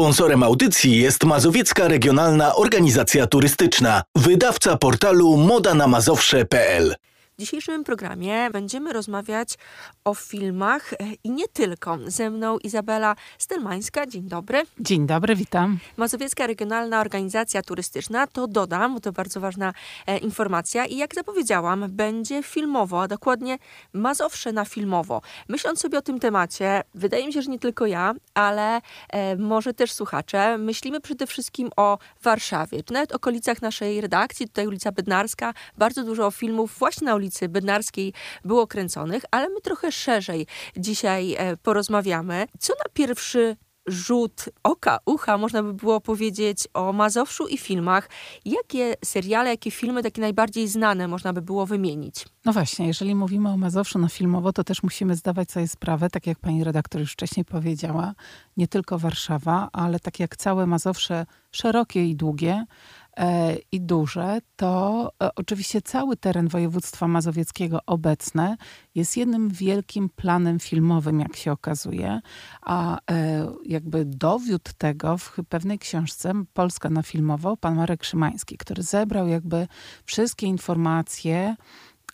Sponsorem audycji jest Mazowiecka Regionalna Organizacja Turystyczna, wydawca portalu modanamazowsze.pl. W dzisiejszym programie będziemy rozmawiać o filmach e, i nie tylko. Ze mną Izabela Stelmańska. Dzień dobry. Dzień dobry, witam. Mazowiecka Regionalna Organizacja Turystyczna, to dodam, bo to bardzo ważna e, informacja. I jak zapowiedziałam, będzie filmowo, a dokładnie Mazowsze na filmowo. Myśląc sobie o tym temacie, wydaje mi się, że nie tylko ja, ale e, może też słuchacze, myślimy przede wszystkim o Warszawie, czy nawet okolicach naszej redakcji, tutaj ulica Bednarska, bardzo dużo filmów właśnie na ulicy ulicy Bednarskiej było kręconych, ale my trochę szerzej dzisiaj e, porozmawiamy. Co na pierwszy rzut oka, ucha, można by było powiedzieć o Mazowszu i filmach. Jakie seriale, jakie filmy takie najbardziej znane można by było wymienić? No właśnie, jeżeli mówimy o Mazowszu na filmowo, to też musimy zdawać sobie sprawę, tak jak pani redaktor już wcześniej powiedziała, nie tylko Warszawa, ale tak jak całe Mazowsze szerokie i długie, i duże, to e, oczywiście cały teren województwa mazowieckiego obecne jest jednym wielkim planem filmowym, jak się okazuje, a e, jakby dowiód tego w pewnej książce Polska na filmowo pan Marek Szymański, który zebrał jakby wszystkie informacje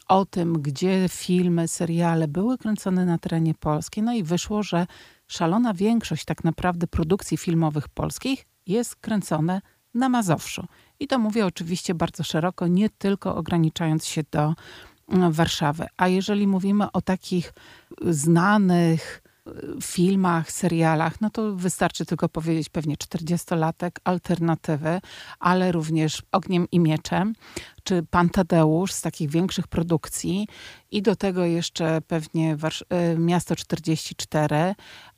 o tym, gdzie filmy, seriale były kręcone na terenie Polski. No i wyszło, że szalona większość tak naprawdę produkcji filmowych polskich jest kręcone na Mazowszu. I to mówię oczywiście bardzo szeroko, nie tylko ograniczając się do mm, Warszawy. A jeżeli mówimy o takich znanych y, filmach, serialach, no to wystarczy tylko powiedzieć pewnie 40-latek, alternatywy, ale również Ogniem i Mieczem, czy Pan Tadeusz z takich większych produkcji i do tego jeszcze pewnie y, Miasto 44,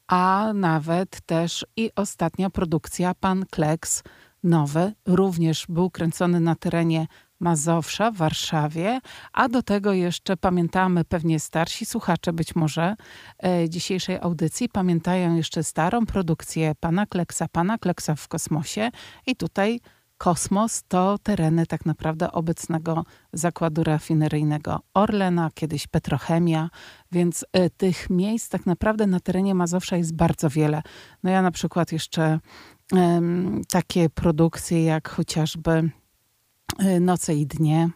a nawet też i ostatnia produkcja Pan Kleks nowy, również był kręcony na terenie Mazowsza w Warszawie, a do tego jeszcze pamiętamy, pewnie starsi słuchacze być może e, dzisiejszej audycji, pamiętają jeszcze starą produkcję Pana Kleksa, Pana Kleksa w kosmosie i tutaj kosmos to tereny tak naprawdę obecnego zakładu rafineryjnego Orlena, kiedyś Petrochemia, więc y, tych miejsc tak naprawdę na terenie Mazowsza jest bardzo wiele. No ja na przykład jeszcze takie produkcje jak chociażby e, Noce i Dnie,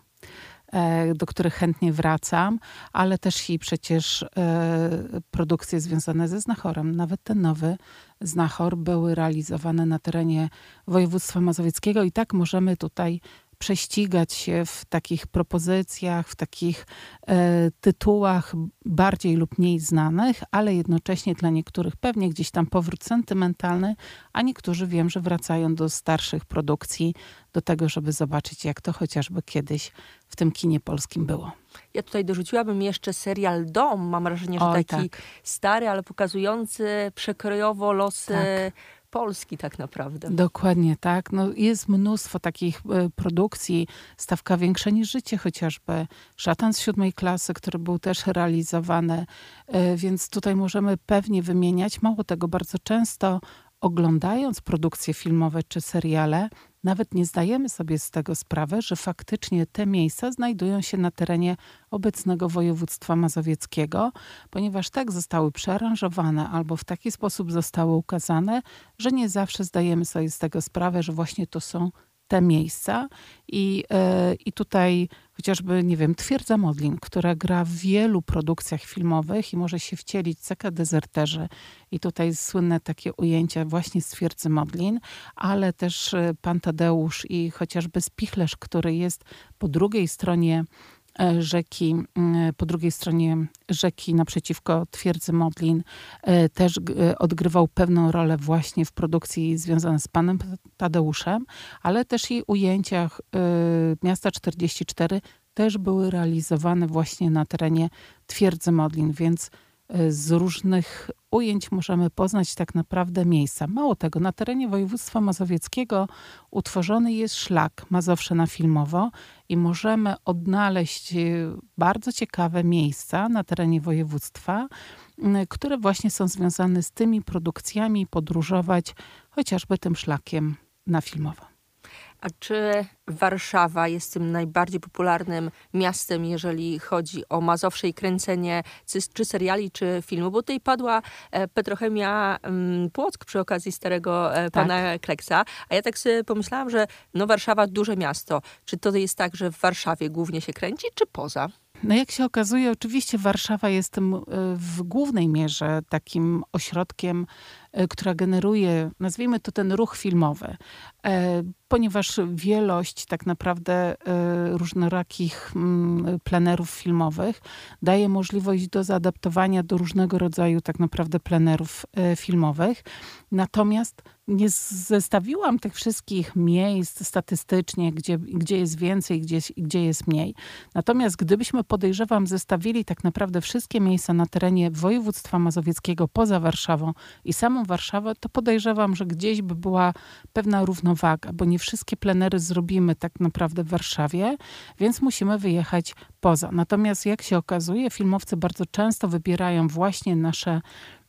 e, do których chętnie wracam, ale też i przecież e, produkcje związane ze Znachorem. Nawet ten nowy Znachor były realizowane na terenie województwa mazowieckiego i tak możemy tutaj prześcigać się w takich propozycjach, w takich e, tytułach bardziej lub mniej znanych, ale jednocześnie dla niektórych pewnie gdzieś tam powrót sentymentalny, a niektórzy wiem, że wracają do starszych produkcji, do tego, żeby zobaczyć, jak to chociażby kiedyś w tym kinie polskim było. Ja tutaj dorzuciłabym jeszcze serial Dom. Mam wrażenie, że Oj, taki tak. stary, ale pokazujący przekrojowo losy tak Polski tak naprawdę. Dokładnie tak. No, jest mnóstwo takich e, produkcji. Stawka większa niż życie chociażby. Szatan z siódmej klasy, który był też realizowany. E, więc tutaj możemy pewnie wymieniać. Mało tego, bardzo często oglądając produkcje filmowe czy seriale, nawet nie zdajemy sobie z tego sprawy, że faktycznie te miejsca znajdują się na terenie obecnego województwa mazowieckiego, ponieważ tak zostały przearanżowane albo w taki sposób zostały ukazane, że nie zawsze zdajemy sobie z tego sprawę, że właśnie to są te miejsca. I, yy, I tutaj chociażby, nie wiem, Twierdza Modlin, która gra w wielu produkcjach filmowych i może się wcielić Ceka Dezerterzy. I tutaj słynne takie ujęcia właśnie z Twierdzy Modlin, ale też e, Pan Tadeusz i chociażby Spichlerz, który jest po drugiej stronie E, rzeki, mm, po drugiej stronie rzeki naprzeciwko twierdzy Modlin e, też e, odgrywał pewną rolę właśnie w produkcji związanej z panem Tadeuszem, ale też i ujęciach miasta 44 też były realizowane właśnie na terenie twierdzy Modlin, więc z różnych ujęć możemy poznać tak naprawdę miejsca. Mało tego, na terenie województwa mazowieckiego utworzony jest szlak Mazowsze na filmowo i możemy odnaleźć y, bardzo ciekawe miejsca na terenie województwa, które właśnie są związane z tymi produkcjami, podróżować chociażby tym szlakiem na filmowo. A czy Warszawa jest tym najbardziej popularnym miastem, jeżeli chodzi o Mazowsze i kręcenie czy seriali, czy filmu? Bo tutaj padła e, Petrochemia mm, Płock przy okazji starego e, pana tak. Kleksa. A ja tak sobie pomyślałam, że no Warszawa duże miasto. Czy to jest tak, że w Warszawie głównie się kręci, czy poza? No jak się okazuje, oczywiście Warszawa jest e, w głównej mierze takim ośrodkiem, która generuje, nazwijmy to ten ruch filmowy ponieważ wielość tak naprawdę e, różnorakich mm, plenerów filmowych daje możliwość do zaadaptowania do różnego rodzaju tak naprawdę plenerów e, filmowych. Natomiast nie zestawiłam tych wszystkich miejsc statystycznie, gdzie, gdzie jest więcej, gdzie, gdzie jest mniej. Natomiast gdybyśmy, podejrzewam, zestawili tak naprawdę wszystkie miejsca na terenie województwa mazowieckiego poza Warszawą i samą Warszawę, to podejrzewam, że gdzieś by była pewna równowaga, bo nie wszystkie plenery zrobimy tak naprawdę w Warszawie, więc musimy wyjechać poza. Natomiast jak się okazuje, filmowcy bardzo często wybierają właśnie nasze,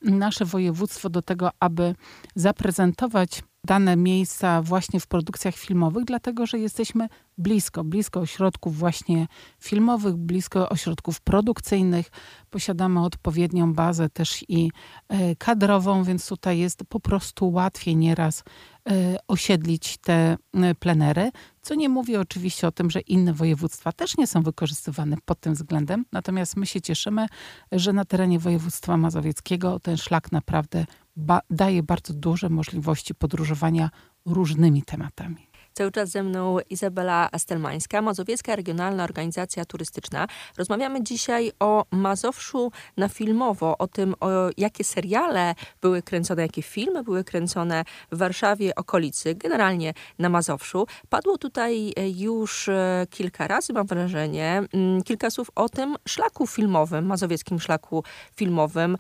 nasze województwo do tego, aby zaprezentować dane miejsca właśnie w produkcjach filmowych, dlatego że jesteśmy blisko, blisko ośrodków właśnie filmowych, blisko ośrodków produkcyjnych. Posiadamy odpowiednią bazę też i e, kadrową, więc tutaj jest po prostu łatwiej nieraz osiedlić te e, plenery, co nie mówi oczywiście o tym, że inne województwa też nie są wykorzystywane pod tym względem. Natomiast my się cieszymy, że na terenie województwa mazowieckiego ten szlak naprawdę ba daje bardzo duże możliwości podróżowania różnymi tematami. Cały czas ze mną Izabela Astelmańska, Mazowiecka Regionalna Organizacja Turystyczna. Rozmawiamy dzisiaj o Mazowszu na filmowo, o tym, o jakie seriale były kręcone, jakie filmy były kręcone w Warszawie, okolicy, generalnie na Mazowszu. Padło tutaj już e, kilka razy, mam wrażenie, mm, kilka słów o tym szlaku filmowym, mazowieckim szlaku filmowym.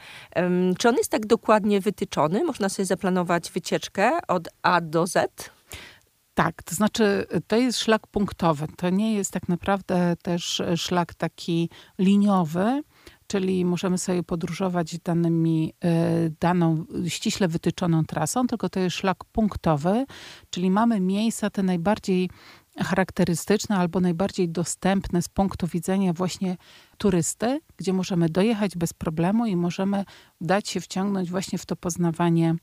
Czy on jest tak dokładnie wytyczony? Można sobie zaplanować wycieczkę od A do Z? Tak, to znaczy to jest szlak punktowy. To nie jest tak naprawdę też szlak taki liniowy, czyli możemy sobie podróżować danymi, e, daną ściśle wytyczoną trasą, tylko to jest szlak punktowy, czyli mamy miejsca te najbardziej charakterystyczne albo najbardziej dostępne z punktu widzenia właśnie turysty, gdzie możemy dojechać bez problemu i możemy dać się wciągnąć właśnie w to poznawanie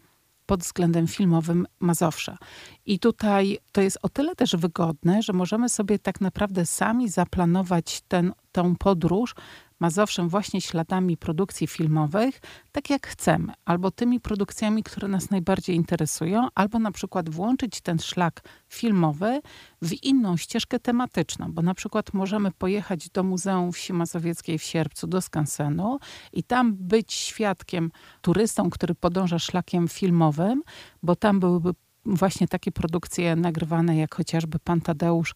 pod względem filmowym Mazowsza. I tutaj to jest o tyle też wygodne, że możemy sobie tak naprawdę sami zaplanować ten, tą podróż Mazowszem właśnie śladami produkcji filmowych, tak jak chcemy, albo tymi produkcjami, które nas najbardziej interesują, albo na przykład włączyć ten szlak filmowy w inną ścieżkę tematyczną, bo na przykład możemy pojechać do Muzeum Wsi Mazowieckiej w sierpcu, do skansenu i tam być świadkiem, turystą, który podąża szlakiem filmowym, bo tam byłyby właśnie takie produkcje nagrywane, jak chociażby Pan Tadeusz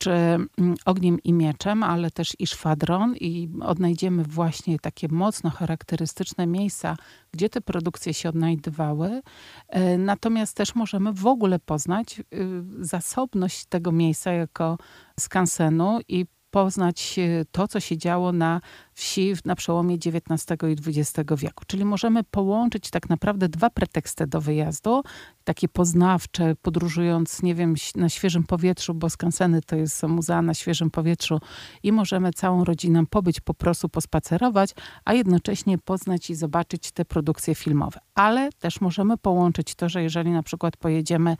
czy mm, Ogniem i Mieczem, ale też i Szwadron i odnajdziemy właśnie takie mocno charakterystyczne miejsca, gdzie te produkcje się odnajdywały. E, natomiast też możemy w ogóle poznać y, zasobność tego miejsca jako skansenu i poznać to, co się działo na wsi na przełomie XIX i XX wieku. Czyli możemy połączyć tak naprawdę dwa preteksty do wyjazdu, takie poznawcze, podróżując, nie wiem, na świeżym powietrzu, bo skanseny to jest muzea na świeżym powietrzu i możemy całą rodziną pobyć, po prostu pospacerować, a jednocześnie poznać i zobaczyć te produkcje filmowe. Ale też możemy połączyć to, że jeżeli na przykład pojedziemy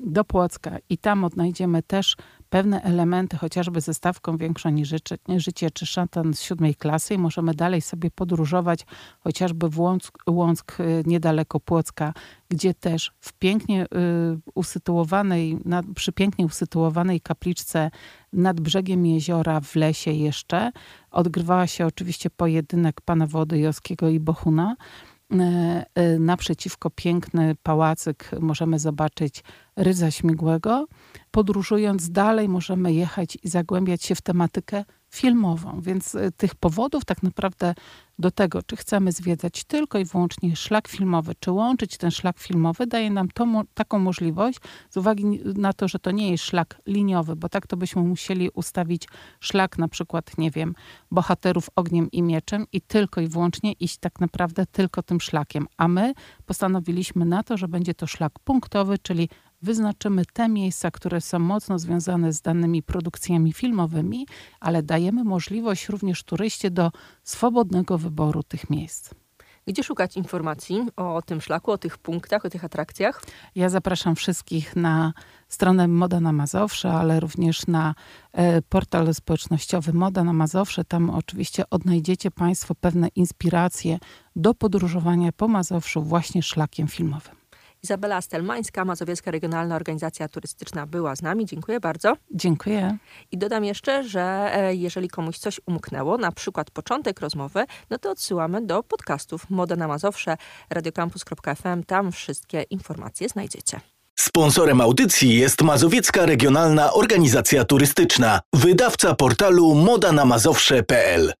do Płocka i tam odnajdziemy też pewne elementy, chociażby ze stawką większą niż życie, czy szatan z siódmej klasy i możemy dalej sobie podróżować chociażby w Łąck, Łąck y, niedaleko Płocka, gdzie też w pięknie y, usytuowanej, przy pięknie usytuowanej kapliczce nad brzegiem jeziora w lesie jeszcze odgrywała się oczywiście pojedynek pana Wołodyjowskiego i Bohuna. E, e, naprzeciwko piękny pałacyk możemy zobaczyć Rydza Śmigłego. Podróżując dalej możemy jechać i zagłębiać się w tematykę filmową, więc e, tych powodów tak naprawdę do tego, czy chcemy zwiedzać tylko i wyłącznie szlak filmowy, czy łączyć ten szlak filmowy, daje nam to, taką możliwość, z uwagi na to, że to nie jest szlak liniowy, bo tak to byśmy musieli ustawić szlak na przykład, nie wiem, bohaterów ogniem i mieczem i tylko i wyłącznie iść tak naprawdę tylko tym szlakiem. A my postanowiliśmy na to, że będzie to szlak punktowy, czyli wyznaczymy te miejsca, które są mocno związane z danymi produkcjami filmowymi, ale dajemy możliwość również turyście do swobodnego wyboru tych miejsc. Gdzie szukać informacji o tym szlaku, o tych punktach, o tych atrakcjach? Ja zapraszam wszystkich na stronę Moda na Mazowsze, ale również na e, portal społecznościowy Moda na Mazowsze. Tam oczywiście odnajdziecie Państwo pewne inspiracje do podróżowania po Mazowszu właśnie szlakiem filmowym. Izabela Stelmańska, Mazowiecka Regionalna Organizacja Turystyczna była z nami. Dziękuję bardzo. Dziękuję. I dodam jeszcze, że e, jeżeli komuś coś umknęło, na przykład początek rozmowy, no to odsyłamy do podcastów Moda na Mazowsze, radiocampus.fm. Tam wszystkie informacje znajdziecie. Sponsorem audycji jest Mazowiecka Regionalna Organizacja Turystyczna, wydawca portalu modanamazowsze.pl.